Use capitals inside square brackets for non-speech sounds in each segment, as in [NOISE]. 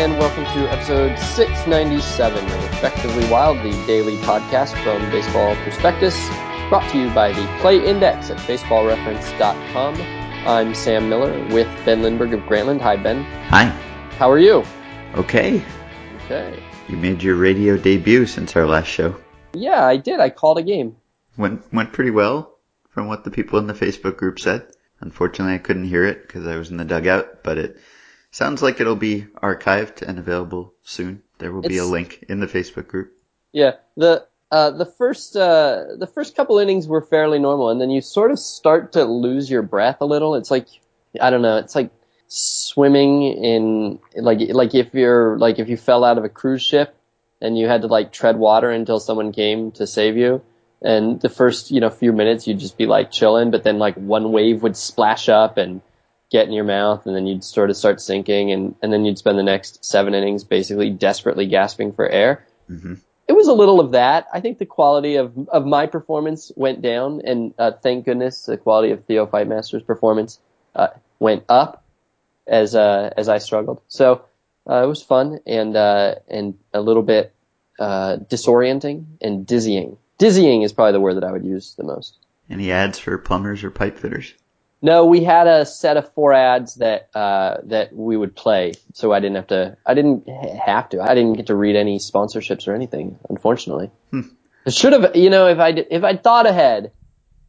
And welcome to episode 697 of Effectively Wild, the daily podcast from Baseball Prospectus, brought to you by the Play Index at baseballreference.com. I'm Sam Miller with Ben Lindbergh of Grantland. Hi, Ben. Hi. How are you? Okay. Okay. You made your radio debut since our last show. Yeah, I did. I called a game. Went went pretty well from what the people in the Facebook group said. Unfortunately, I couldn't hear it because I was in the dugout, but it sounds like it'll be archived and available soon. There will be a link in the Facebook group. Yeah, the uh, the first uh, the first couple innings were fairly normal, and then you sort of start to lose your breath a little. It's like I don't know. It's like swimming in like like if you're like if you fell out of a cruise ship and you had to like tread water until someone came to save you. And the first you know few minutes you'd just be like chilling, but then like one wave would splash up and get in your mouth, and then you'd sort of start sinking, and and then you'd spend the next seven innings basically desperately gasping for air hmm it was a little of that. I think the quality of of my performance went down, and uh, thank goodness the quality of Theo Fightmaster's performance uh, went up as uh, as I struggled. So uh, it was fun and uh, and a little bit uh, disorienting and dizzying. Dizzying is probably the word that I would use the most. Any ads for plumbers or pipe fitters? No, we had a set of four ads that uh, that we would play, so I didn't have to. I didn't have to. I didn't get to read any sponsorships or anything, unfortunately. I should have. You know, if I if I'd thought ahead,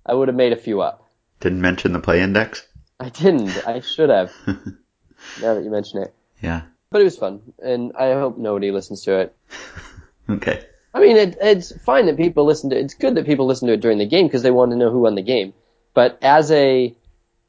I would have made a few up. Didn't mention the play index. I didn't. I should have. [LAUGHS] now that you mention it, Yeah. but it was fun, and I hope nobody listens to it. [LAUGHS] Okay. I mean, it, it's fine that people listen to. It. It's good that people listen to it during the game because they want to know who won the game. But as a,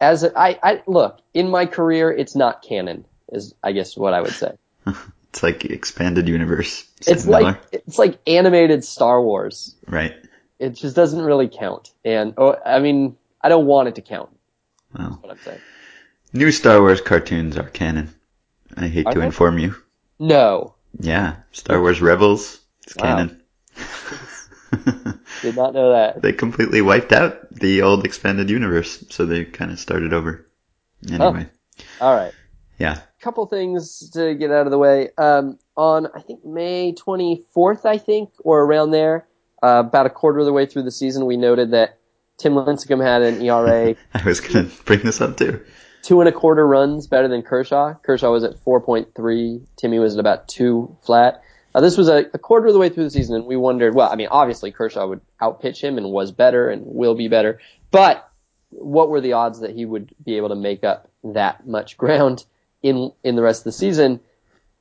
as a, I, I look in my career, it's not canon. Is I guess what I would say. [LAUGHS] It's like expanded universe. It's like Miller. it's like animated Star Wars. right. It just doesn't really count. And oh, I mean, I don't want it to count. Well, what I'm saying. new Star Wars cartoons are canon. I hate Are to they? inform you. No, Yeah. Star Wars Rebels. It's Wow. canon. [LAUGHS] [LAUGHS] did not know that. they completely wiped out the old expanded universe, so they kind of started over. Anyway, All right. yeah. couple things to get out of the way. Um, on I think May 24th, I think, or around there, uh, about a quarter of the way through the season, we noted that Tim Lincecum had an ERA [LAUGHS] I was gonna bring this up too. two and a quarter runs better than Kershaw. Kershaw was at 4.3. Timmy was at about two flat. Uh, this was a, a quarter of the way through the season, and we wondered. Well, I mean, obviously Kershaw would outpitch him and was better and will be better, but what were the odds that he would be able to make up that much ground in in the rest of the season?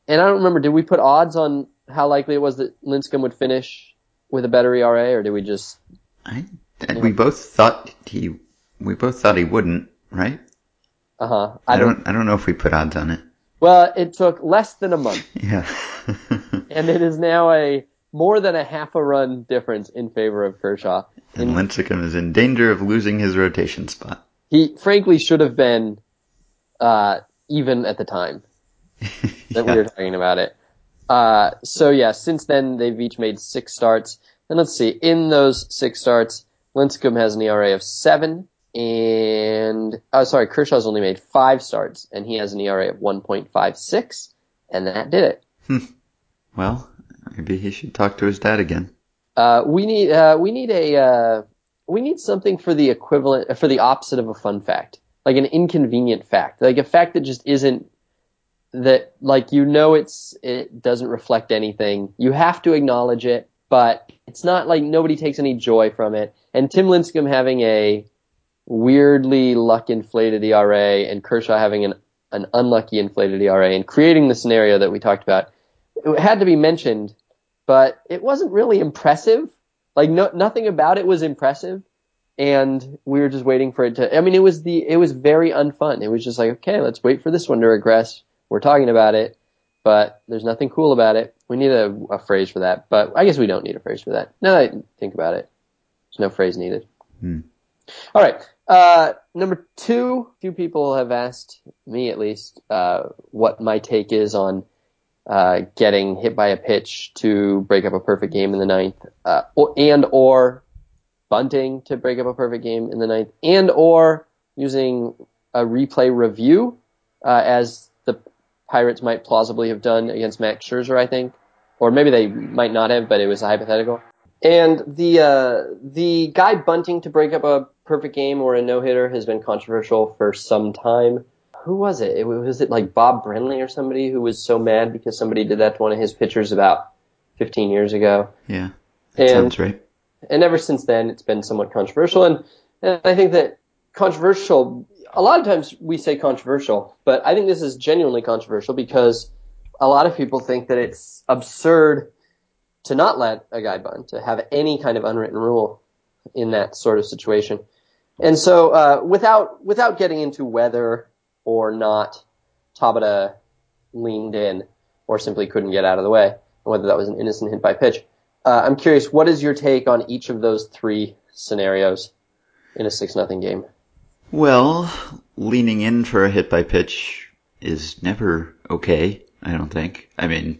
And I don't remember. Did we put odds on how likely it was that Lincecum would finish with a better ERA, or did we just? I, and we both thought he, we both thought he wouldn't, right? Uh huh. I don't, I don't know if we put odds on it. Well, it took less than a month. [LAUGHS] Yeah. [LAUGHS] and it is now a more than a half a run difference in favor of Kershaw. and Lincecum is in danger of losing his rotation spot. He frankly should have been uh, even at the time [LAUGHS] that we were talking about it. Uh, so yeah, since then they've each made six starts. And let's see, in those six starts, Lincecum has an ERA of seven, and oh sorry, Kershaw's only made five starts, and he has an ERA of 1.56, and that did it. Well, maybe he should talk to his dad again. Uh, we need uh, we need a uh, we need something for the equivalent for the opposite of a fun fact, like an inconvenient fact, like a fact that just isn't that like you know it's it doesn't reflect anything. You have to acknowledge it, but it's not like nobody takes any joy from it. And Tim Lincecum having a weirdly luck inflated ERA and Kershaw having an an unlucky inflated ERA and creating the scenario that we talked about, it had to be mentioned but it wasn't really impressive. Like no, nothing about it was impressive, and we were just waiting for it to. I mean, it was the it was very unfun. It was just like, okay, let's wait for this one to regress. We're talking about it, but there's nothing cool about it. We need a, a phrase for that, but I guess we don't need a phrase for that. Now that I think about it, there's no phrase needed. Hmm. All right. Uh, number two, a few people have asked me at least uh, what my take is on uh, getting hit by a pitch to break up a perfect game in the ninth, uh, and or bunting to break up a perfect game in the ninth, and or using a replay review uh, as the Pirates might plausibly have done against Max Scherzer, I think, or maybe they might not have, but it was a hypothetical. And the uh, the guy bunting to break up a perfect game or a no hitter has been controversial for some time. Who was it? it? Was it like Bob Brenly or somebody who was so mad because somebody did that to one of his pitchers about 15 years ago? Yeah, that And- sounds right. and ever since then it's been somewhat controversial and, and I think that controversial a lot of times we say controversial but I think this is genuinely controversial because a lot of people think that it's absurd to not let a guy bunt to have any kind of unwritten rule in that sort of situation and so uh, without without getting into whether or not Tabata leaned in or simply couldn't get out of the way whether that was an innocent hit by pitch uh, I'm curious, what is your take on each of those three scenarios in a six nothing game? Well, leaning in for a hit by pitch is never okay, I don't think. I mean,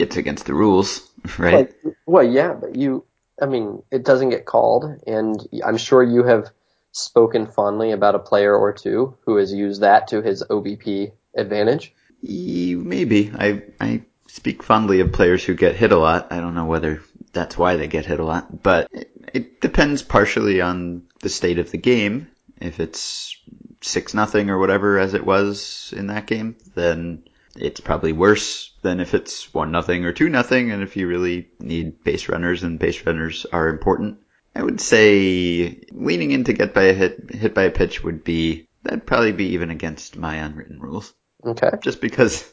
it's against the rules, [LAUGHS] right? Well, well, yeah, but you, I mean, it doesn't get called, and I'm sure you have spoken fondly about a player or two who has used that to his OBP advantage. Maybe. I, I speak fondly of players who get hit a lot. I don't know whether that's why they get hit a lot, but it, it depends partially on the state of the game. If it's six nothing or whatever as it was in that game, then it's probably worse than if it's one nothing or two nothing. And if you really need base runners and base runners are important, I would say leaning in to get by a hit, hit by a pitch would be, that'd probably be even against my unwritten rules Okay. just because,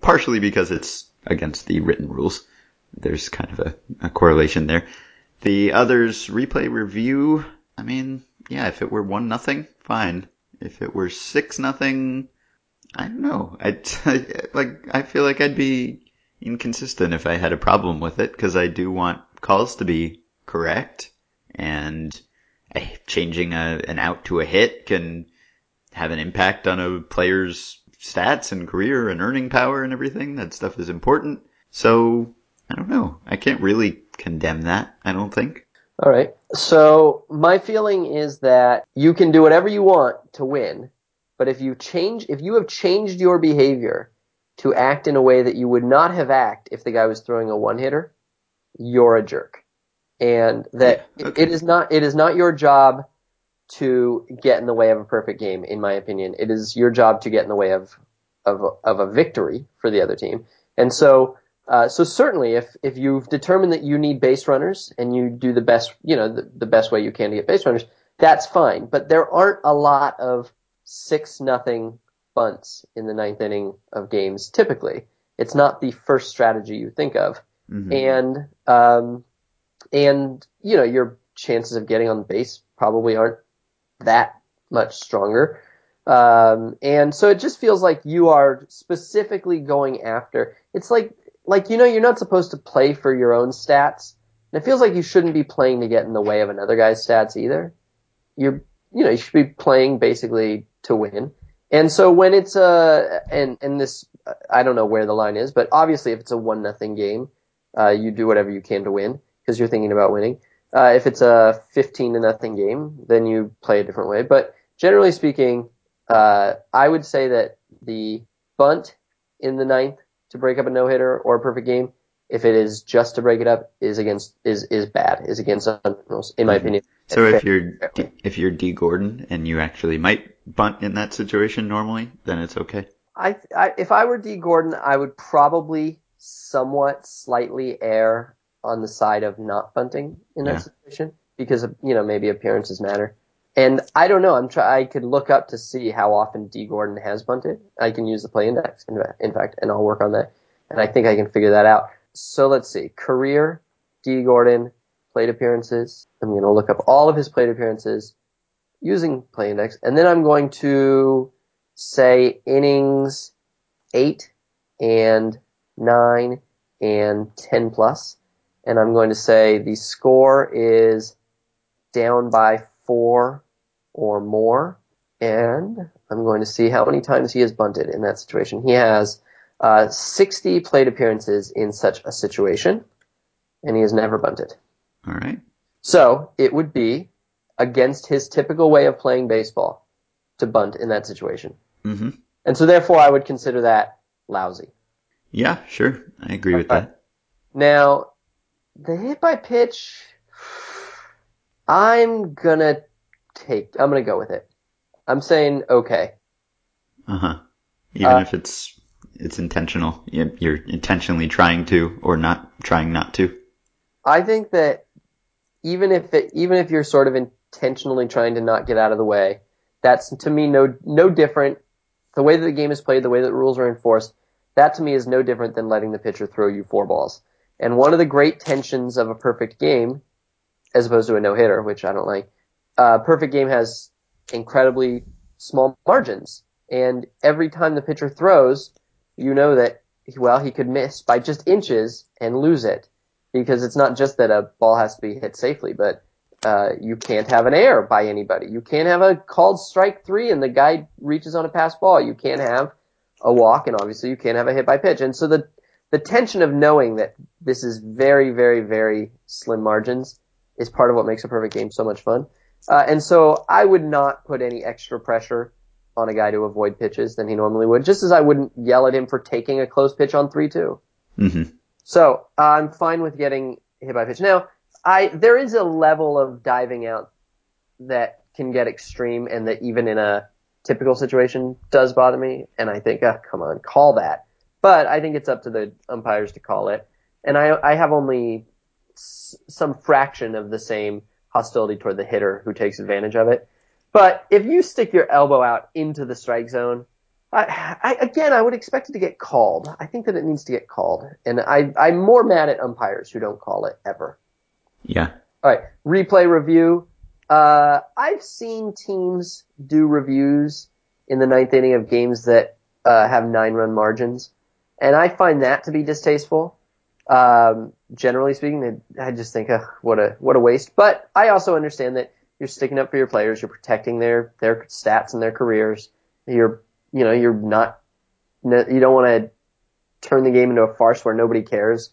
partially because it's against the written rules. There's kind of a, a correlation there. The others replay review. I mean, yeah, if it were one nothing, fine. If it were six nothing, I don't know. I [LAUGHS] like. I feel like I'd be inconsistent if I had a problem with it because I do want calls to be correct, and changing a, an out to a hit can have an impact on a player's stats and career and earning power and everything. That stuff is important. So I don't know. I can't really condemn that. I don't think. All right. So my feeling is that you can do whatever you want to win, but if you change, if you have changed your behavior to act in a way that you would not have act if the guy was throwing a one hitter, you're a jerk. And that Yeah, okay. it is not, it is not your job to get in the way of a perfect game, in my opinion. It is your job to get in the way of, of, a- of a victory for the other team. And so, uh, so certainly, if if you've determined that you need base runners and you do the best, you know, the, the best way you can to get base runners, that's fine. But there aren't a lot of six nothing bunts in the ninth inning of games. Typically, it's not the first strategy you think of, Mhm. and um, and you know your chances of getting on base probably aren't that much stronger. Um, and so it just feels like you are specifically going after. It's like like you know you're not supposed to play for your own stats. And it feels like you shouldn't be playing to get in the way of another guy's stats either. You're you know you should be playing basically to win. And so when it's a and and this I don't know where the line is, but obviously if it's a one nothing game, uh, you do whatever you can to win because you're thinking about winning. Uh, if it's a 15 to nothing game, then you play a different way. But generally speaking, uh, I would say that the bunt in the ninth to break up a no hitter or a perfect game, if it is just to break it up, is against is is bad, is against unwritten rules, in my Mhm. opinion. So if you're D, if you're Dee Gordon and you actually might bunt in that situation normally, then it's okay. I, I if I were Dee Gordon, I would probably somewhat slightly err on the side of not bunting in that Yeah. situation because of, you know maybe appearances matter. And I don't know. I'm try. I could look up to see how often Dee Gordon has bunted. I can use the play index, in fact, and I'll work on that. And I think I can figure that out. So let's see. Career Dee Gordon plate appearances. I'm going to look up all of his plate appearances using play index, and then I'm going to say innings eight and nine and ten plus, and I'm going to say the score is down by four or more, and I'm going to see how many times he has bunted in that situation. He has uh, 60 plate appearances in such a situation, and he has never bunted. All right. So it would be against his typical way of playing baseball to bunt in that situation. Mm-hmm. And so therefore I would consider that lousy. Yeah, sure. I agree with that. Now, the hit by pitch, I'm gonna take, I'm gonna go with it. I'm saying okay. Uh huh. Even Uh, if it's it's intentional, you're intentionally trying to or not trying not to. I think that even if it, even if you're sort of intentionally trying to not get out of the way, that's to me no no different. The way that the game is played, the way that the rules are enforced, that to me is no different than letting the pitcher throw you four balls. And one of the great tensions of a perfect game, as opposed to a no hitter, which I don't like, uh, perfect game has incredibly small margins. And every time the pitcher throws, you know that, well, he could miss by just inches and lose it. Because it's not just that a ball has to be hit safely, but uh, you can't have an error by anybody. You can't have a called strike three and the guy reaches on a pass ball. You can't have a walk, and obviously you can't have a hit by pitch. And so the the tension of knowing that this is very, very, very slim margins is part of what makes a perfect game so much fun. Uh, and so I would not put any extra pressure on a guy to avoid pitches than he normally would, just as I wouldn't yell at him for taking a close pitch on three two. hmm So I'm fine with getting hit by pitch. Now, I there is a level of diving out that can get extreme, and that even in a typical situation does bother me. And I think, oh, come on, call that. But I think it's up to the umpires to call it. And I I have only s- some fraction of the same hostility toward the hitter who takes advantage of it. But if you stick your elbow out into the strike zone, I, I, again, I would expect it to get called. I think that it needs to get called, and I, I'm more mad at umpires who don't call it ever. Yeah. All right, replay review. Uh, I've seen teams do reviews in the ninth inning of games that uh, have nine-run margins, and I find that to be distasteful. Um, generally speaking, I just think, uh, what a what a waste. But I also understand that you're sticking up for your players, you're protecting their their stats and their careers. You're you know you're not you don't want to turn the game into a farce where nobody cares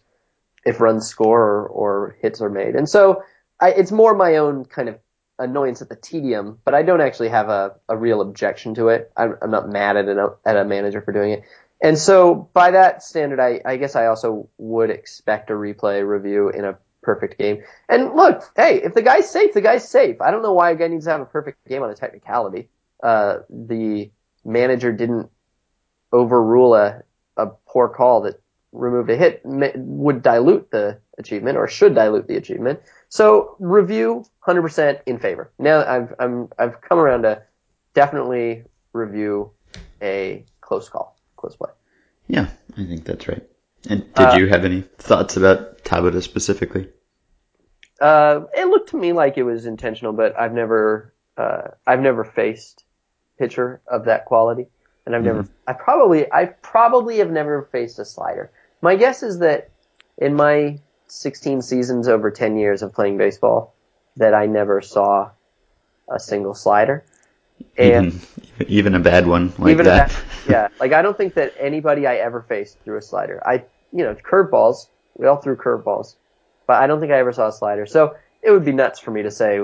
if runs score or, or hits are made. And so I, it's more my own kind of annoyance at the tedium, but I don't actually have a, a real objection to it. I'm, I'm not mad at, an, at a manager for doing it. And so by that standard, I, I guess I also would expect a replay review in a perfect game. And look, hey, if the guy's safe, the guy's safe. I don't know why a guy needs to have a perfect game on a technicality. Uh, the manager didn't overrule a, a poor call that removed a hit would dilute the achievement or should dilute the achievement. So review 100% in favor. Now I've I'm I've come around to definitely review a close call, close play. Yeah, I think that's right. And did Uh, you have any thoughts about Tabata specifically? Uh, it looked to me like it was intentional, but I've never uh, I've never faced pitcher of that quality, and I've never mm-hmm. I probably I probably have never faced a slider. My guess is that in my 16 seasons over 10 years of playing baseball, that I never saw a single slider, and even, even a bad one like even that. that, yeah, [LAUGHS] like I don't think that anybody I ever faced threw a slider. I, you know, curveballs. We all threw curveballs, but I don't think I ever saw a slider. So it would be nuts for me to say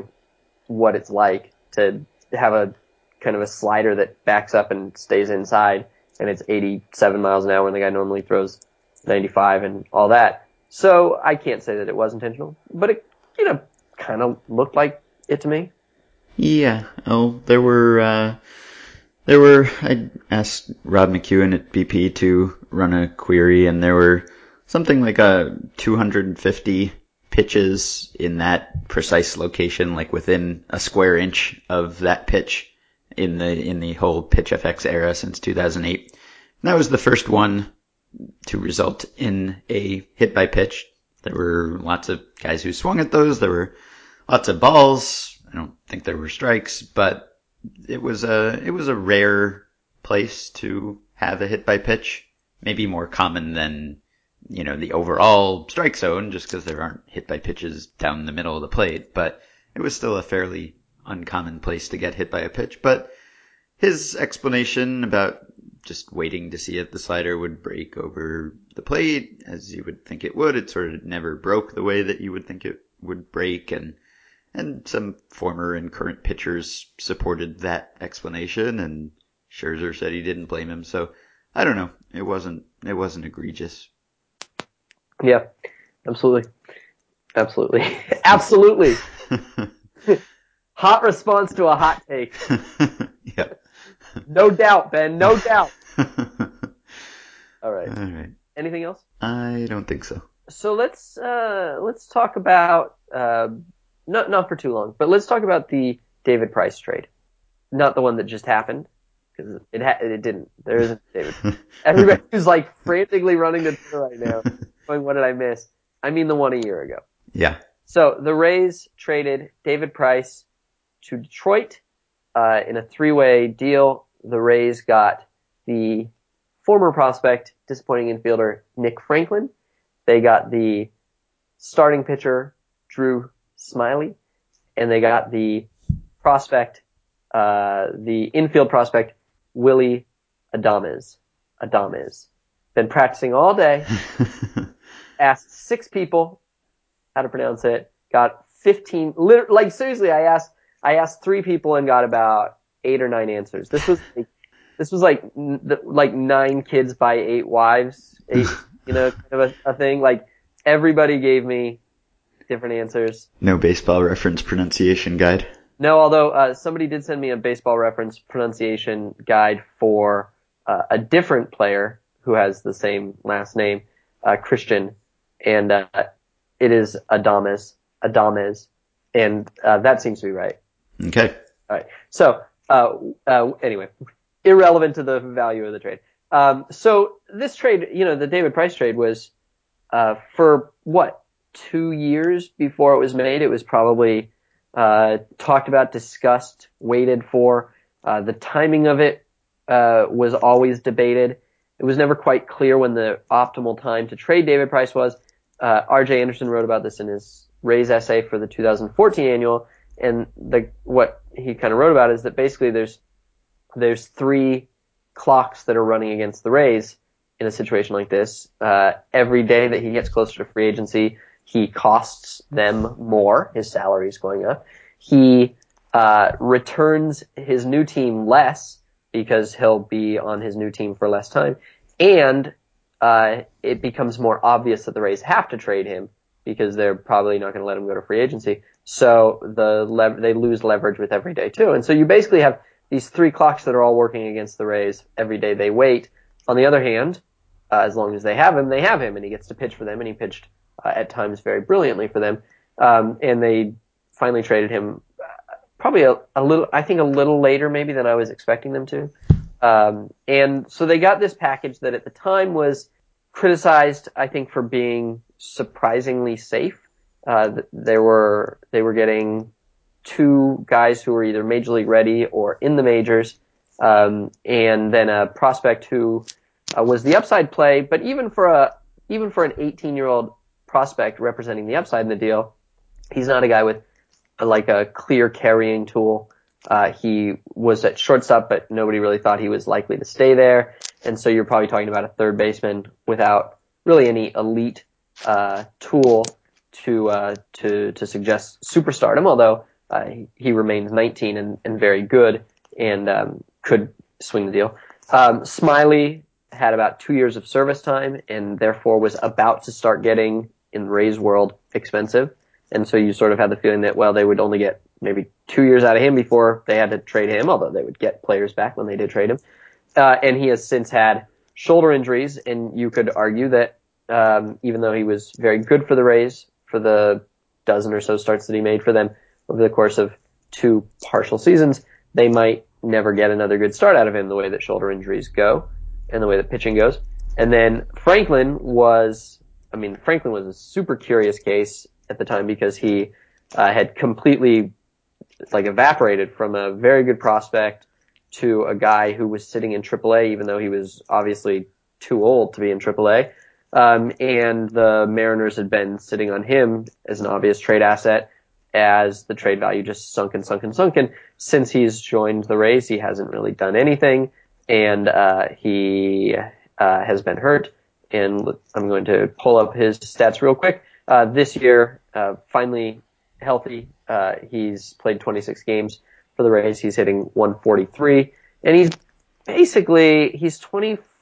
what it's like to have a kind of a slider that backs up and stays inside, and it's 87 miles an hour when the guy normally throws 95 and all that. So I can't say that it was intentional, but it, you know, kind of looked like it to me. Yeah. Oh, there were, uh, there were, I asked Rob McQuown at BP to run a query and there were something like a 250 pitches in that precise location, like within a square inch of that pitch in the, in the whole pitch FX era since 2008. And that was the first one to result in a hit by pitch. There were lots of guys who swung at those. There were lots of balls. I don't think there were strikes, but it was a it was a rare place to have a hit by pitch. Maybe more common than you know the overall strike zone, just because there aren't hit by pitches down the middle of the plate. But it was still a fairly uncommon place to get hit by a pitch. But his explanation about just waiting to see if the slider would break over the plate, as you would think it would, it sort of never broke the way that you would think it would break, and and some former and current pitchers supported that explanation, and Scherzer said he didn't blame him. So I don't know. It wasn't it wasn't egregious. Yeah, absolutely, absolutely, [LAUGHS] absolutely. [LAUGHS] hot response to a hot take. [LAUGHS] yeah. No doubt, Ben. No [LAUGHS] doubt. [LAUGHS] All right. All right. Anything else? I don't think so. So let's uh, let's talk about uh, not not for too long, but let's talk about the David Price trade, not the one that just happened because it ha- it didn't. There isn't David. Everybody who's like frantically running to Twitter right now, going, "What did I miss?" I mean, the one a year ago. Yeah. So the Rays traded David Price to Detroit uh, in a three-way deal. The Rays got the former prospect, disappointing infielder Nick Franklin. They got the starting pitcher Drew Smyly, and they got the prospect, uh, the infield prospect Willy Adames. Adames. Been practicing all day. [LAUGHS] asked six people how to pronounce it. Got 15, lit- like seriously, I asked, I asked three people and got about eight or nine answers. This was, like, [LAUGHS] this was like, the- like nine kids by eight wives, eight, you know, kind of a, a thing. Like everybody gave me different answers. no baseball reference pronunciation guide. No, although uh, somebody did send me a baseball reference pronunciation guide for uh, a different player who has the same last name, uh, Christian, and uh, it is Adames, Adames, and uh, that seems to be right. Okay. All right. So uh, uh, anyway, irrelevant to the value of the trade. Um, so this trade, you know, the David Price trade was uh, for what two years before it was made. It was probably uh, talked about, discussed, waited for. Uh, the timing of it uh, was always debated. It was never quite clear when the optimal time to trade David Price was. R.J. Anderson wrote about this in his Rays essay for the 2014 annual, and the what he kind of wrote about is that basically there's there's three clocks that are running against the Rays in a situation like this. Uh, every day that he gets closer to free agency, he costs them more. His salary is going up. He uh, returns his new team less because he'll be on his new team for less time, and uh, it becomes more obvious that the Rays have to trade him because they're probably not going to let him go to free agency. So the they lose leverage with every day too, and so you basically have these three clocks that are all working against the Rays every day they wait. On the other hand, uh, as long as they have him, they have him, and he gets to pitch for them, and he pitched uh, at times very brilliantly for them. Um, and they finally traded him uh, probably a, a little, I think a little later maybe than I was expecting them to. Um, and so they got this package that at the time was criticized, I think, for being surprisingly safe. Uh, they were they were getting two guys who were either major league ready or in the majors, um, and then a prospect who uh, was the upside play. But even for a even for an 18 year old prospect representing the upside in the deal, he's not a guy with uh, like a clear carrying tool. Uh, he was at shortstop, but nobody really thought he was likely to stay there. And so you're probably talking about a third baseman without really any elite uh, tool to uh, to to suggest superstardom. Although uh, he, remains 19 and, and very good and um, could swing the deal. Um, Smyly had about two years of service time and therefore was about to start getting in Ray's world expensive. And so you sort of had the feeling that well they would only get maybe two years out of him before they had to trade him, although they would get players back when they did trade him. Uh, and he has since had shoulder injuries, and you could argue that um, even though he was very good for the Rays for the dozen or so starts that he made for them over the course of two partial seasons, they might never get another good start out of him the way that shoulder injuries go and the way that pitching goes. And then Franklin was, I mean, Franklin was a super curious case at the time because he uh, had completely like evaporated from a very good prospect to a guy who was sitting in AAA, even though he was obviously too old to be in AAA. Um, and the Mariners had been sitting on him as an obvious trade asset as the trade value just sunk and sunk and sunk. And since he's joined the Rays, he hasn't really done anything. And, uh, he, uh, has been hurt. And I'm going to pull up his stats real quick. Uh, this year, uh, finally healthy. Uh, he's played 26 games for the Rays. He's hitting 143 and he's basically, he's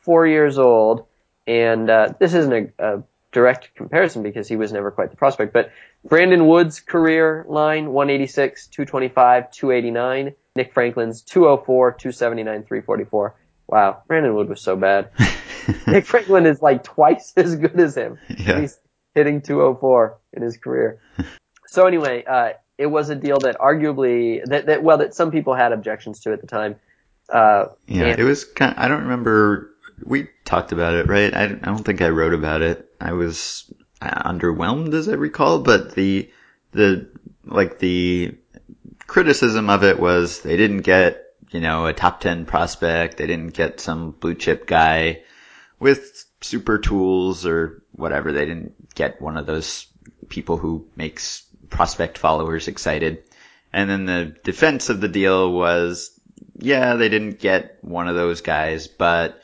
four years old, and uh, this isn't a, a direct comparison because he was never quite the prospect, but Brandon Wood's career line 186, 225, 289. Nick Franklin's 204, 279, 344. Wow, Brandon Wood was so bad. [LAUGHS] Nick Franklin is like twice [LAUGHS] as good as him. Yeah. He's hitting 204 in his career. [LAUGHS] So anyway, uh, it was a deal that arguably that, that well that some people had objections to at the time. Uh, Yeah, it was kind. Of, I don't remember. We talked about it, right? I, I don't think I wrote about it. I was underwhelmed, as I recall, but the the like the criticism of it was they didn't get you know a top ten prospect. They didn't get some blue chip guy with super tools or whatever. They didn't get one of those people who makes prospect followers excited. And then the defense of the deal was, yeah, they didn't get one of those guys, but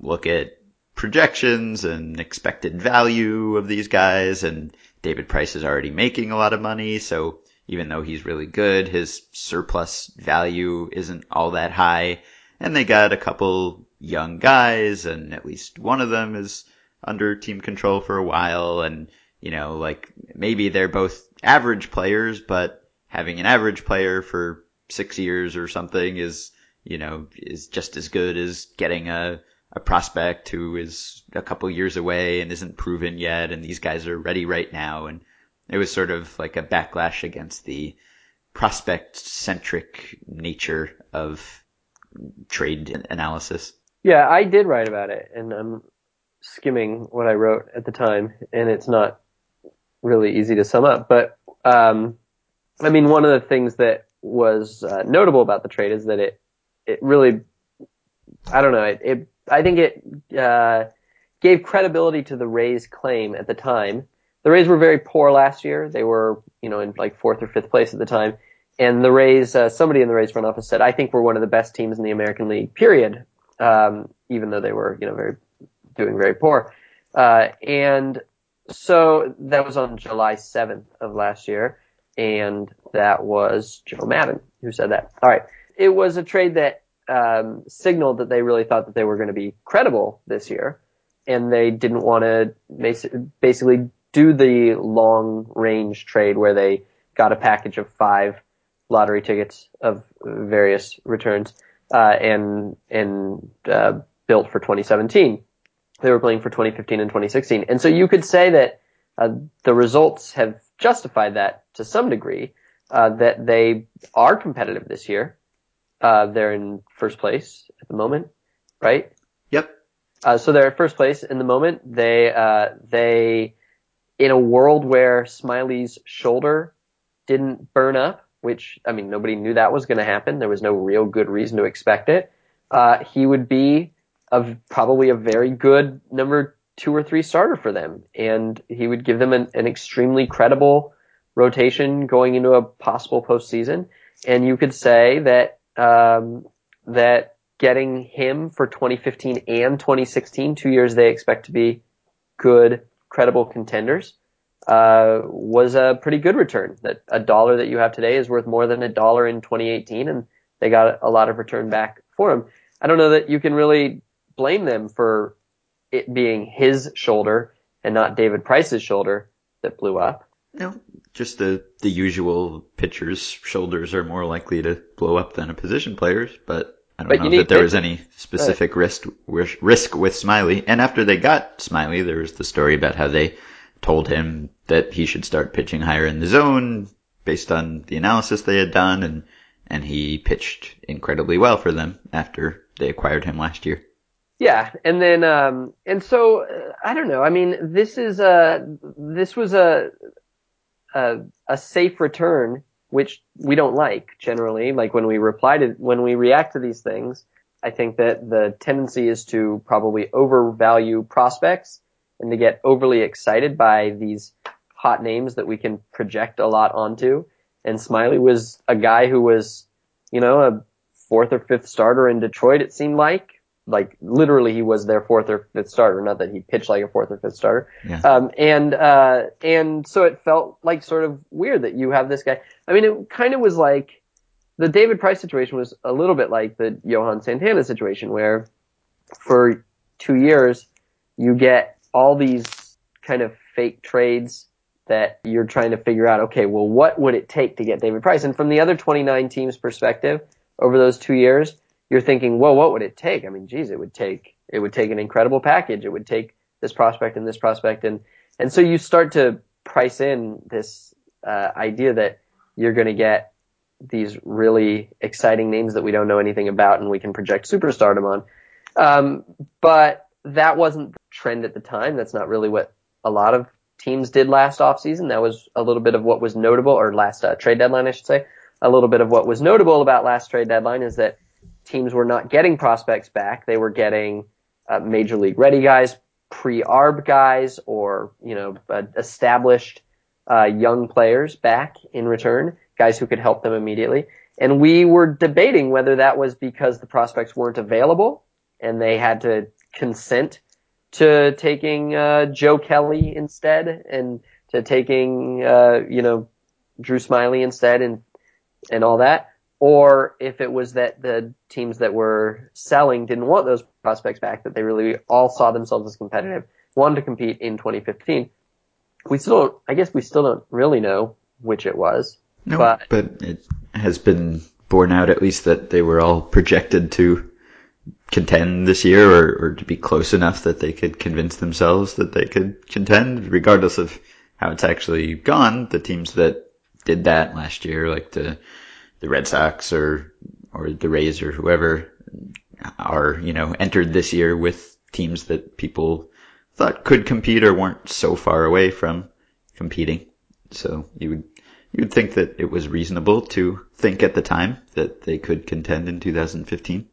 look at projections and expected value of these guys and David Price is already making a lot of money, so even though he's really good, his surplus value isn't all that high. And they got a couple young guys and at least one of them is under team control for a while and you know, like maybe they're both average players, but having an average player for six years or something is, you know, is just as good as getting a, a prospect who is a couple years away and isn't proven yet. And these guys are ready right now. And it was sort of like a backlash against the prospect centric nature of trade analysis. Yeah, I did write about it, and I'm skimming what I wrote at the time, and it's not really easy to sum up. But um, I mean, one of the things that was uh, notable about the trade is that it it really, I don't know, it, it I think it uh, gave credibility to the Rays' claim at the time. The Rays were very poor last year; they were you know in like fourth or fifth place at the time. And the Rays, uh, somebody in the Rays front office said, "I think we're one of the best teams in the American League." Period. Um, even though they were, you know, very doing very poor. Uh, and so that was on July 7th of last year, and that was Joe Maddon who said that. All right, it was a trade that um, signaled that they really thought that they were going to be credible this year, and they didn't want to basically do the long range trade where they got a package of five lottery tickets of various returns uh, and and uh, built for 2017. They were playing for 2015 and 2016, and so you could say that uh, the results have justified that to some degree. Uh, that they are competitive this year. Uh, they're in first place at the moment, right? Yep. Uh, so they're at first place in the moment. They they in a world where Smyly's shoulder didn't burn up, which I mean nobody knew that was going to happen. There was no real good reason to expect it. Uh, he would be a, probably a very good number two or three starter for them, and he would give them an, an extremely credible rotation going into a possible postseason. And you could say that um, that getting him for 2015 and 2016, two years they expect to be good, credible contenders, uh, was a pretty good return. That a dollar that you have today is worth more than a dollar in 2018, and they got a lot of return back for him. I don't know that you can really blame them for it being his shoulder and not David Price's shoulder that blew up. No, just the the usual pitchers' shoulders are more likely to blow up than a position player's, but I don't But know that there was any specific risk risk risk with Smyly. And after they got Smyly, there was the story about how they told him that he should start pitching higher in the zone based on the analysis they had done, and and he pitched incredibly well for them after they acquired him last year. Yeah, and then um and so uh, I don't know. I mean, this is a this was a a, a safe return, which we don't like generally. Like when we reply to when we react to these things, I think that the tendency is to probably overvalue prospects and to get overly excited by these hot names that we can project a lot onto. And Smyly was a guy who was, you know, a fourth or fifth starter in Detroit. It seemed like like literally he was their fourth or fifth starter, not that he pitched like a fourth or fifth starter. Yeah. Um, and, uh, and so it felt like sort of weird that you have this guy. I mean, it kind of was like the David Price situation was a little bit like the Johan Santana situation where for two years, you get all these kind of fake trades that you're trying to figure out, okay, well, what would it take to get David Price? And from the other 29 teams perspective over those two years, you're thinking, well, what would it take? I mean, geez, it would take, it would take an incredible package. It would take this prospect and this prospect. And, and so you start to price in this, uh, idea that you're going to get these really exciting names that we don't know anything about and we can project superstardom on. Um, but that wasn't the trend at the time. That's not really what a lot of teams did last offseason. That was a little bit of what was notable, or last uh, trade deadline, I should say. A little bit of what was notable about last trade deadline is that teams were not getting prospects back. They were getting uh, major league ready guys, pre-arb guys, or you know uh, established uh, young players back in return, guys who could help them immediately. And we were debating whether that was because the prospects weren't available and they had to consent to taking uh, Joe Kelly instead and to taking uh, you know Drew Smyly instead and and all that, or if it was that the teams that were selling didn't want those prospects back, that they really all saw themselves as competitive, wanted to compete in 2015. We still I guess we still don't really know which it was. No, but, but it has been borne out at least that they were all projected to contend this year or, or to be close enough that they could convince themselves that they could contend, regardless of how it's actually gone. The teams that did that last year, like the the Red Sox or or the Rays or whoever, are you know entered this year with teams that people thought could compete or weren't so far away from competing. So you would you would think that it was reasonable to think at the time that they could contend in 2015.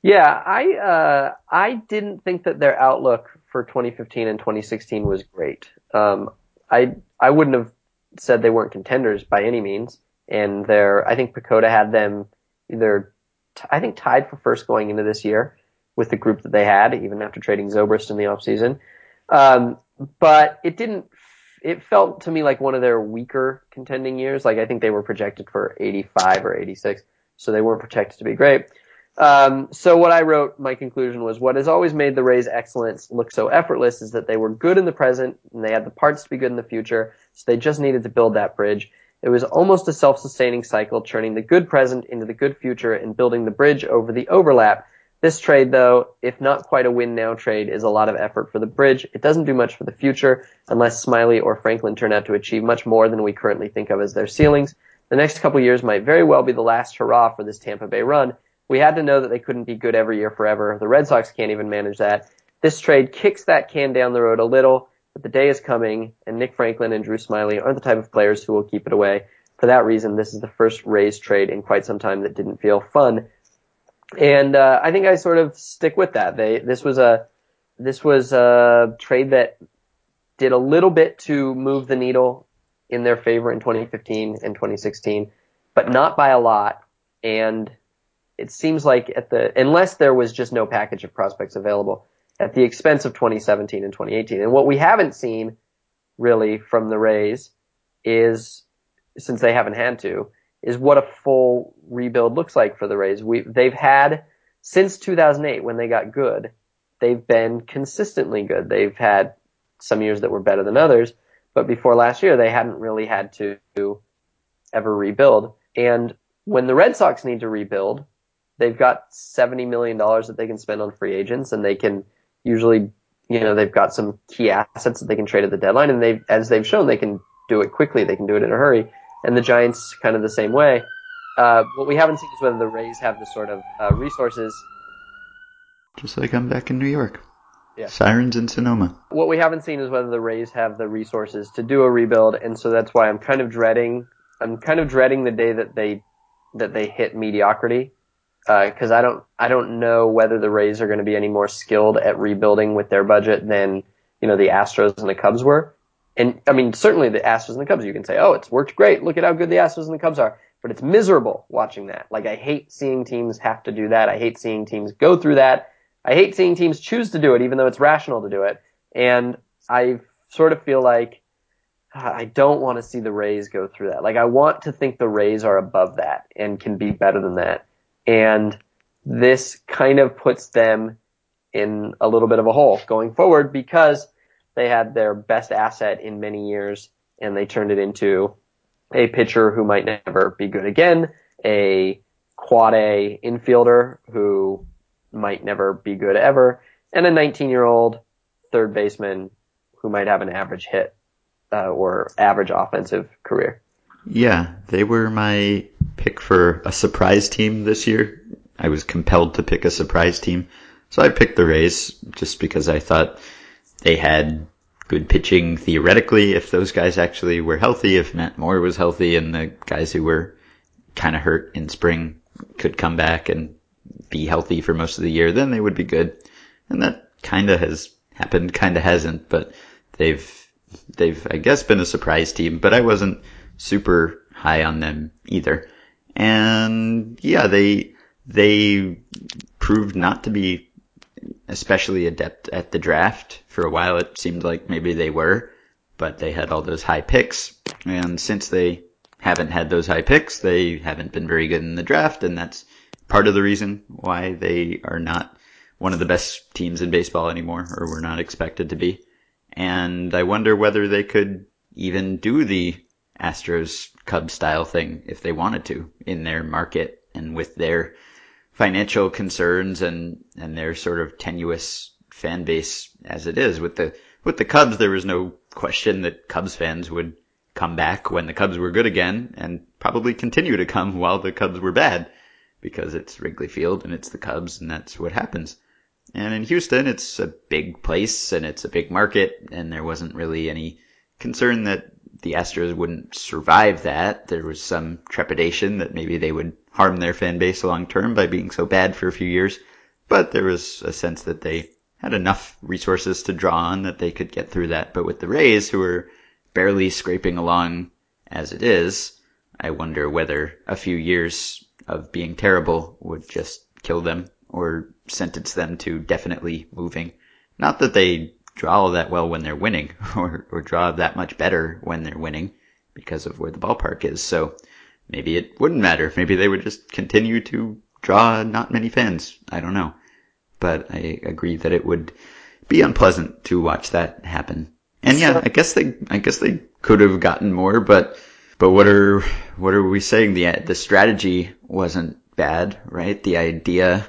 Yeah, I uh, I didn't think that their outlook for 2015 and 2016 was great. Um, I I wouldn't have said they weren't contenders by any means, and they're I think PECOTA had them either t- I think tied for first going into this year with the group that they had, even after trading Zobrist in the offseason. Um, but it didn't. It felt to me like one of their weaker contending years. Like I think they were projected for 85 or 86, so they weren't projected to be great. Um, so what I wrote, my conclusion was, what has always made the Rays' excellence look so effortless is that they were good in the present and they had the parts to be good in the future. So they just needed to build that bridge. It was almost a self-sustaining cycle, turning the good present into the good future and building the bridge over the overlap. This trade, though, if not quite a win now trade, is a lot of effort for the bridge. It doesn't do much for the future unless Smyly or Franklin turn out to achieve much more than we currently think of as their ceilings. The next couple years might very well be the last hurrah for this Tampa Bay run, we had to know that they couldn't be good every year forever. The Red Sox can't even manage that. This trade kicks that can down the road a little, but the day is coming, and Nick Franklin and Drew Smyly aren't the type of players who will keep it away. For that reason, this is the first Rays trade in quite some time that didn't feel fun. And uh, I think I sort of stick with that. They this was a this was a trade that did a little bit to move the needle in their favor in 2015 and 2016, but not by a lot. And it seems like at the unless there was just no package of prospects available at the expense of 2017 and 2018. And what we haven't seen really from the Rays is since they haven't had to is what a full rebuild looks like for the Rays. We they've had since 2008 when they got good, they've been consistently good. They've had some years that were better than others, but before last year they hadn't really had to ever rebuild. And when the Red Sox need to rebuild, they've got seventy million dollars that they can spend on free agents, and they can usually, you know, they've got some key assets that they can trade at the deadline, and they, as they've shown, they can do it quickly. They can do it in a hurry, and the Giants kind of the same way. Uh, what we haven't seen is whether the Rays have the sort of uh, resources. Just like I'm back in New York. Yeah. Sirens in Sonoma. What we haven't seen is whether the Rays have the resources to do a rebuild, and so that's why I'm kind of dreading. I'm kind of dreading the day that they that they hit mediocrity because uh, I don't I don't know whether the Rays are going to be any more skilled at rebuilding with their budget than you know the Astros and the Cubs were. And I mean, certainly the Astros and the Cubs, you can say, oh, it's worked great. Look at how good the Astros and the Cubs are. But it's miserable watching that. Like I hate seeing teams have to do that. I hate seeing teams go through that. I hate seeing teams choose to do it, even though it's rational to do it. And I sort of feel like I don't want to see the Rays go through that. Like I want to think the Rays are above that and can be better than that. And this kind of puts them in a little bit of a hole going forward because they had their best asset in many years and they turned it into a pitcher who might never be good again, a quad A infielder who might never be good ever, and a 19 year old third baseman who might have an average hit uh, or average offensive career. Yeah, they were my pick for a surprise team this year. I was compelled to pick a surprise team. So I picked the Rays just because I thought they had good pitching theoretically if those guys actually were healthy, if Matt Moore was healthy and the guys who were kind of hurt in spring could come back and be healthy for most of the year, then they would be good. And that kind of has happened, kind of hasn't, but they've, they've, I guess, been a surprise team, but I wasn't super high on them either. And yeah, they, they proved not to be especially adept at the draft. For a while it seemed like maybe they were, but they had all those high picks. And since they haven't had those high picks, they haven't been very good in the draft, and that's part of the reason why they are not one of the best teams in baseball anymore, or were not expected to be. And I wonder whether they could even do the Astros Cubs style thing if they wanted to in their market and with their financial concerns and, and their sort of tenuous fan base as it is. With the, with the Cubs, there was no question that Cubs fans would come back when the Cubs were good again and probably continue to come while the Cubs were bad because it's Wrigley Field and it's the Cubs and that's what happens. And in Houston, it's a big place and it's a big market and there wasn't really any concern that the Astros wouldn't survive that. There was some trepidation that maybe they would harm their fan base long term by being so bad for a few years. But there was a sense that they had enough resources to draw on that they could get through that. But with the Rays, who are barely scraping along as it is, I wonder whether a few years of being terrible would just kill them or sentence them to definitely moving. Not that they draw that well when they're winning [LAUGHS] or, or draw that much better when they're winning because of where the ballpark is. So maybe it wouldn't matter. [LAUGHS] Maybe they would just continue to draw not many fans. I don't know. But I agree that it would be unpleasant to watch that happen. And yeah, I guess they, I guess they could have gotten more, but, but what are, what are we saying? The, the strategy wasn't bad, right? The idea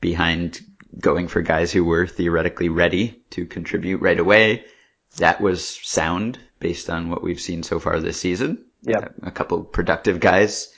behind going for guys who were theoretically ready to contribute right away. That was sound based on what we've seen so far this season. Yeah. A couple productive guys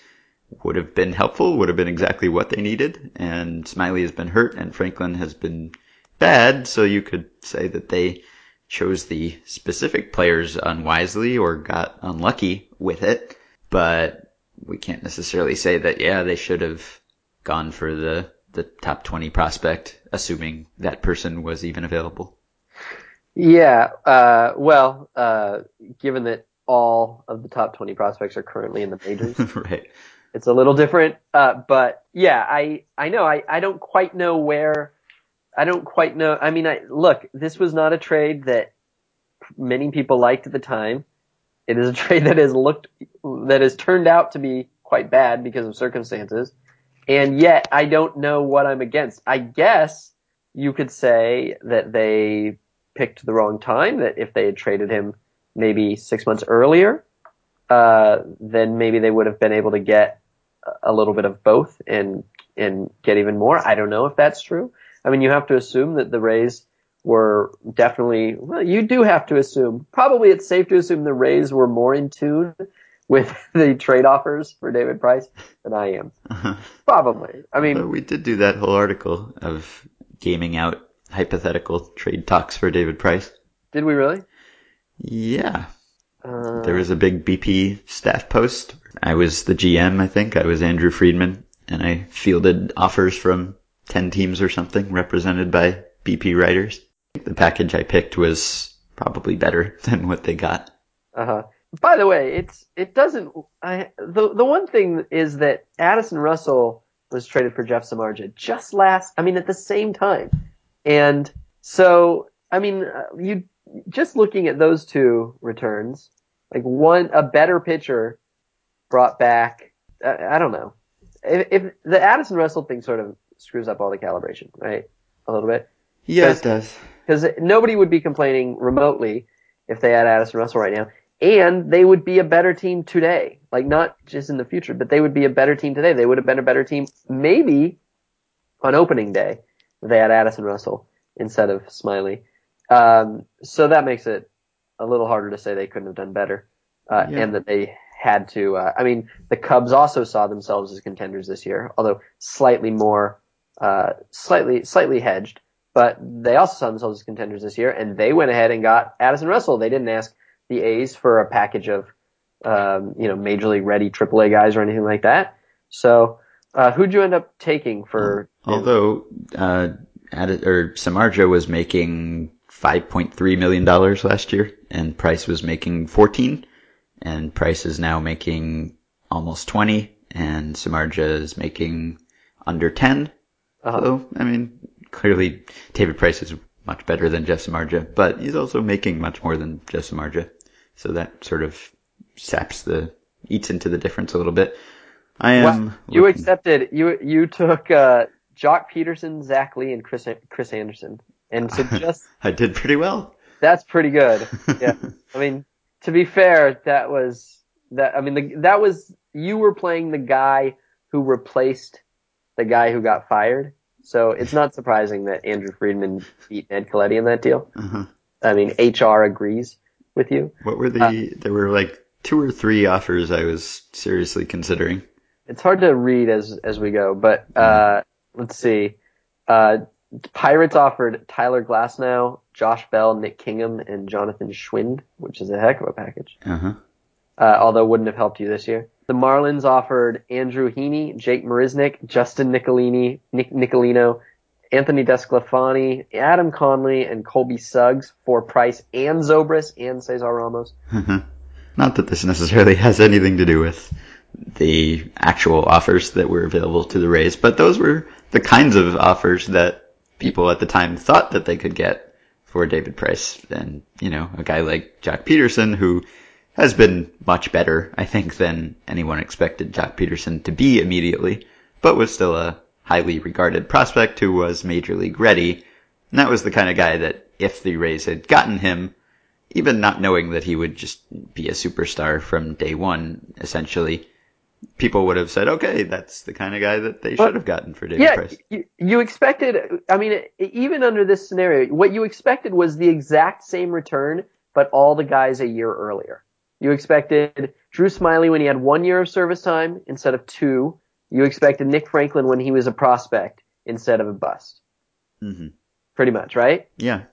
would have been helpful, would have been exactly what they needed. And Smyly has been hurt and Franklin has been bad. So you could say that they chose the specific players unwisely or got unlucky with it. But we can't necessarily say that, yeah, they should have gone for the the top 20 prospect, assuming that person was even available? Yeah, uh, well, uh, given that all of the top 20 prospects are currently in the majors, [LAUGHS] right. it's a little different. Uh, but yeah, I, I know, I, I don't quite know where, I don't quite know. I mean, I, look, this was not a trade that many people liked at the time. It is a trade that has looked, that has turned out to be quite bad because of circumstances. And yet I don't know what I'm against. I guess you could say that they picked the wrong time, that if they had traded him maybe six months earlier, uh, then maybe they would have been able to get a little bit of both and, and get even more. I don't know if that's true. I mean, you have to assume that the Rays were definitely, well, you do have to assume, probably it's safe to assume the Rays were more in tune with [LAUGHS] the trade offers for David Price than I am. Uh-huh. Probably. I mean, we did do that whole article of gaming out hypothetical trade talks for David Price. Did we really? Yeah. Uh, there was a big BP staff post. I was the GM, I think. I was Andrew Friedman, and I fielded offers from 10 teams or something represented by BP writers. The package I picked was probably better [LAUGHS] than what they got. Uh huh. By the way, it's it doesn't. I the the one thing is that Addison Russell was traded for Jeff Samardzija just last. I mean, at the same time, and so I mean, uh, you just looking at those two returns, like one a better pitcher brought back. I, I don't know if, if the Addison Russell thing sort of screws up all the calibration, right? A little bit. Yeah, it does. Because nobody would be complaining remotely if they had Addison Russell right now. And they would be a better team today. Like not just in the future, but they would be a better team today. They would have been a better team maybe on opening day if they had Addison Russell instead of Smyly. Um, so that makes it a little harder to say they couldn't have done better. Uh, Yeah. and that they had to, uh, I mean, the Cubs also saw themselves as contenders this year, although slightly more, uh, slightly, slightly hedged, but they also saw themselves as contenders this year and they went ahead and got Addison Russell. They didn't ask the A's for a package of, um, you know, major league ready AAA guys or anything like that. So, uh, who'd you end up taking for? Although, uh, or Samardzija was making $5.3 million last year and Price was making 14 and Price is now making almost 20 and Samardzija is making under 10. Uh-huh. So, I mean, clearly David Price is much better than Jeff Samardzija, but he's also making much more than Jeff Samardzija. So that sort of saps the, eats into the difference a little bit. I am. Well, you looking- accepted. You you took uh, Joc Pederson, Zach Lee, and Chris Chris Anderson, and so [LAUGHS] just I did pretty well. that's pretty good. [LAUGHS] Yeah, I mean to be fair, that was that. I mean the, that was you were playing the guy who replaced the guy who got fired. So it's not surprising that Andrew Friedman beat Ned Colletti in that deal. Uh-huh. I mean HR agrees with you. What were the, there were like two or three offers I was seriously considering. It's hard to read as as we go, but uh, let's see. Uh, Pirates offered Tyler Glasnow, Josh Bell, Nick Kingham, and Jonathan Schwind, which is a heck of a package. Uh-huh. Uh, although wouldn't have helped you this year. The Marlins offered Andrew Heaney, Jake Marisnick, Justin Nicolini, Nick Nicolino, Anthony DeSclafani, Adam Conley, and Colby Suggs for Price and Zobrist and Cesar Ramos. Mm-hmm. Not that this necessarily has anything to do with the actual offers that were available to the Rays, but those were the kinds of offers that people at the time thought that they could get for David Price. And, you know, a guy like Joc Pederson who has been much better, I think, than anyone expected Joc Pederson to be immediately, but was still a highly regarded prospect who was major league ready. And that was the kind of guy that if the Rays had gotten him, even not knowing that he would just be a superstar from day one, essentially, people would have said, okay, that's the kind of guy that they should have gotten for David Yeah, Price. you, you expected, I mean, even under this scenario, what you expected was the exact same return, but all the guys a year earlier. You expected Drew Smyly when he had one year of service time instead of two. You expected Nick Franklin when he was a prospect instead of a bust. hmm Pretty much, right? Yeah.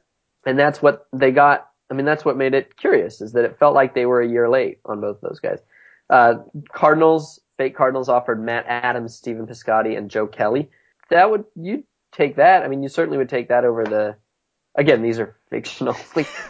And that's what they got. I mean, that's what made it curious is that it felt like they were a year late on both those guys. Uh, Cardinals, fake Cardinals offered Matt Adams, Stephen Piscotty, and Joe Kelly. That would, you'd take that. I mean, you certainly would take that over the, again, these are fictional, [LAUGHS] [LAUGHS]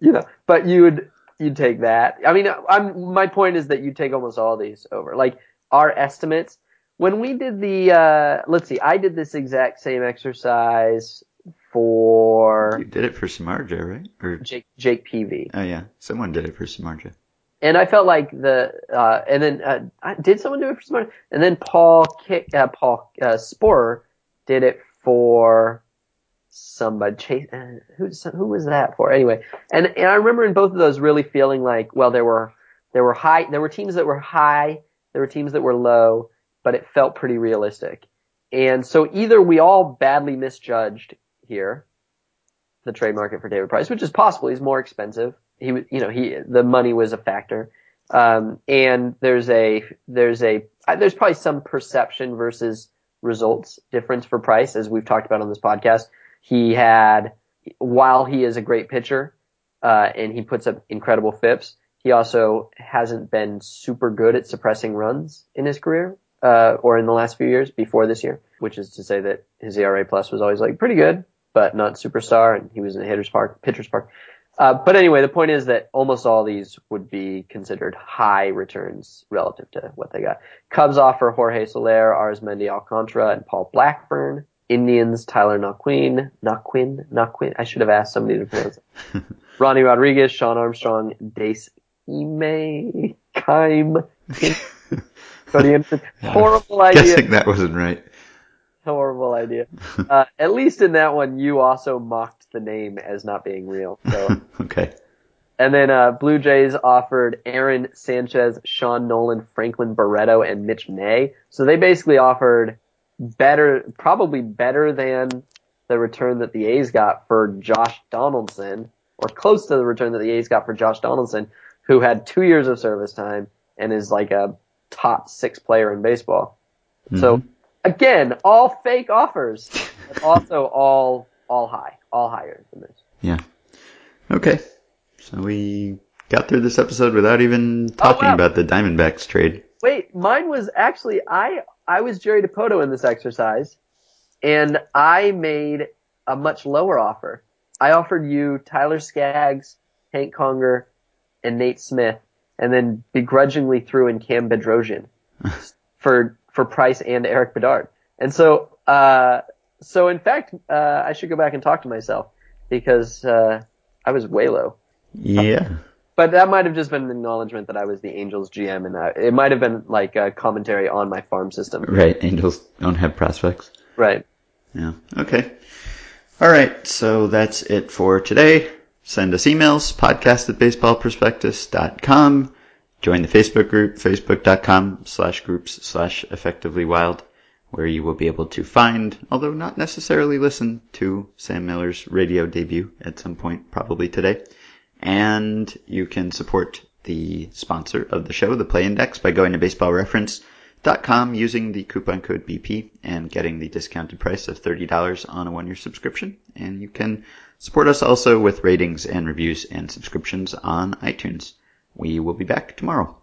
you know, but you would, you'd take that. I mean, I'm, my point is that you take almost all these over. Like, our estimates, when we did the, uh, let's see, I did this exact same exercise for you did it for Samardzija, right? Or, Jake, Jake PV. oh yeah, someone did it for Samardzija. And I felt like the, uh, and then, uh, did someone do it for Smart? And then Paul Kick, uh, Paul, uh, Sporer did it for somebody, Chase, uh, who, who was that for? Anyway, and, and I remember in both of those really feeling like, well, there were, there were high, there were teams that were high, there were teams that were low, but it felt pretty realistic. And so either we all badly misjudged here, the trade market for David Price, which is possible. He's more expensive. He, was- you know, he, the money was a factor. Um, and there's a, there's a, there's probably some perception versus results difference for Price, as we've talked about on this podcast. He had, while he is a great pitcher, uh, and he puts up incredible FIPS, he also hasn't been super good at suppressing runs in his career, uh, or in the last few years before this year, which is to say that his ERA plus was always like pretty good, but not superstar, and he was in a hitter's park, pitcher's park. Uh, but anyway, the point is that almost all these would be considered high returns relative to what they got. Cubs offer Jorge Soler, Arismendy Alcantara, and Paul Blackburn. Indians, Tyler Naquin, Naquin, Naquin. I should have asked somebody to pronounce it. [LAUGHS] Ronnie Rodriguez, Shawn Armstrong, Dace Ime, Kaim, Cody Anderson. Horrible idea. Guessing that wasn't right. horrible idea. Uh, at least in that one, you also mocked the name as not being real. So. [LAUGHS] okay. And then uh, Blue Jays offered Aaron Sanchez, Sean Nolin, Franklin Barreto, and Mitch Nay. So they basically offered better, probably better than the return that the A's got for Josh Donaldson, or close to the return that the A's got for Josh Donaldson, who had two years of service time and is like a top six player in baseball. Mm-hmm. So again, all fake offers, but also all all high, all higher than this. Yeah. Okay. So we got through this episode without even talking oh, wow. about the Diamondbacks trade. Wait, mine was actually I I was Jerry Dipoto in this exercise, and I made a much lower offer. I offered you Tyler Skaggs, Hank Conger, and Nate Smith, and then begrudgingly threw in Cam Bedrosian [LAUGHS] for for Price and Erik Bedard. And so, uh, so in fact, uh, I should go back and talk to myself because uh, I was way low. Yeah. But that might have just been an acknowledgement that I was the Angels GM, and that it might have been like a commentary on my farm system. Right. Angels don't have prospects. Right. Yeah. Okay. All right. So that's it for today. Send us emails, podcast at baseballprospectus.com. Join the Facebook group, facebook.com slash groups slash effectively wild, where you will be able to find, although not necessarily listen to Sam Miller's radio debut at some point, probably today. And you can support the sponsor of the show, the Play Index, by going to baseballreference.com using the coupon code BP and getting the discounted price of $30 on a one year subscription. And you can support us also with ratings and reviews and subscriptions on iTunes. We will be back tomorrow.